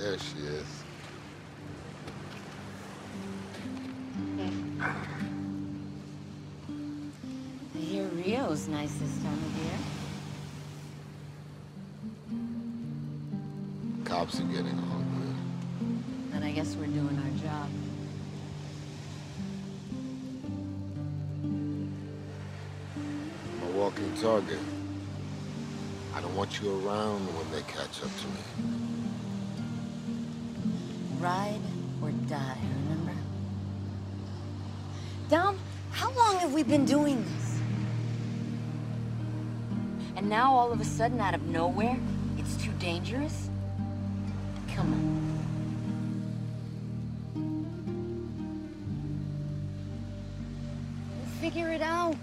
There she is. I hear Rio's nice this time of year. Cops are getting hungry. Then I guess we're doing our job. I'm a walking target. I don't want you around when they catch up to me. Ride or die, remember? Dom, how long have we been doing this? And now all of a sudden, out of nowhere, it's too dangerous? Come on. We'll figure it out.